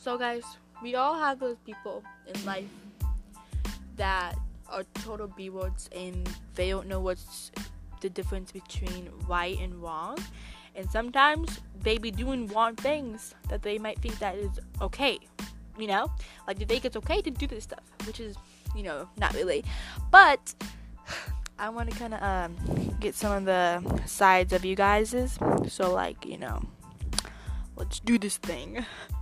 So, guys, we all have those people in life that are total B words and they don't know what's the difference between right and wrong. And sometimes they be doing wrong things that they might think that is okay. You know? Like they think it's okay to do this stuff, which is, you know, not really. But I want to kind of um, get some of the sides of you guys's. So, like, you know, let's do this thing.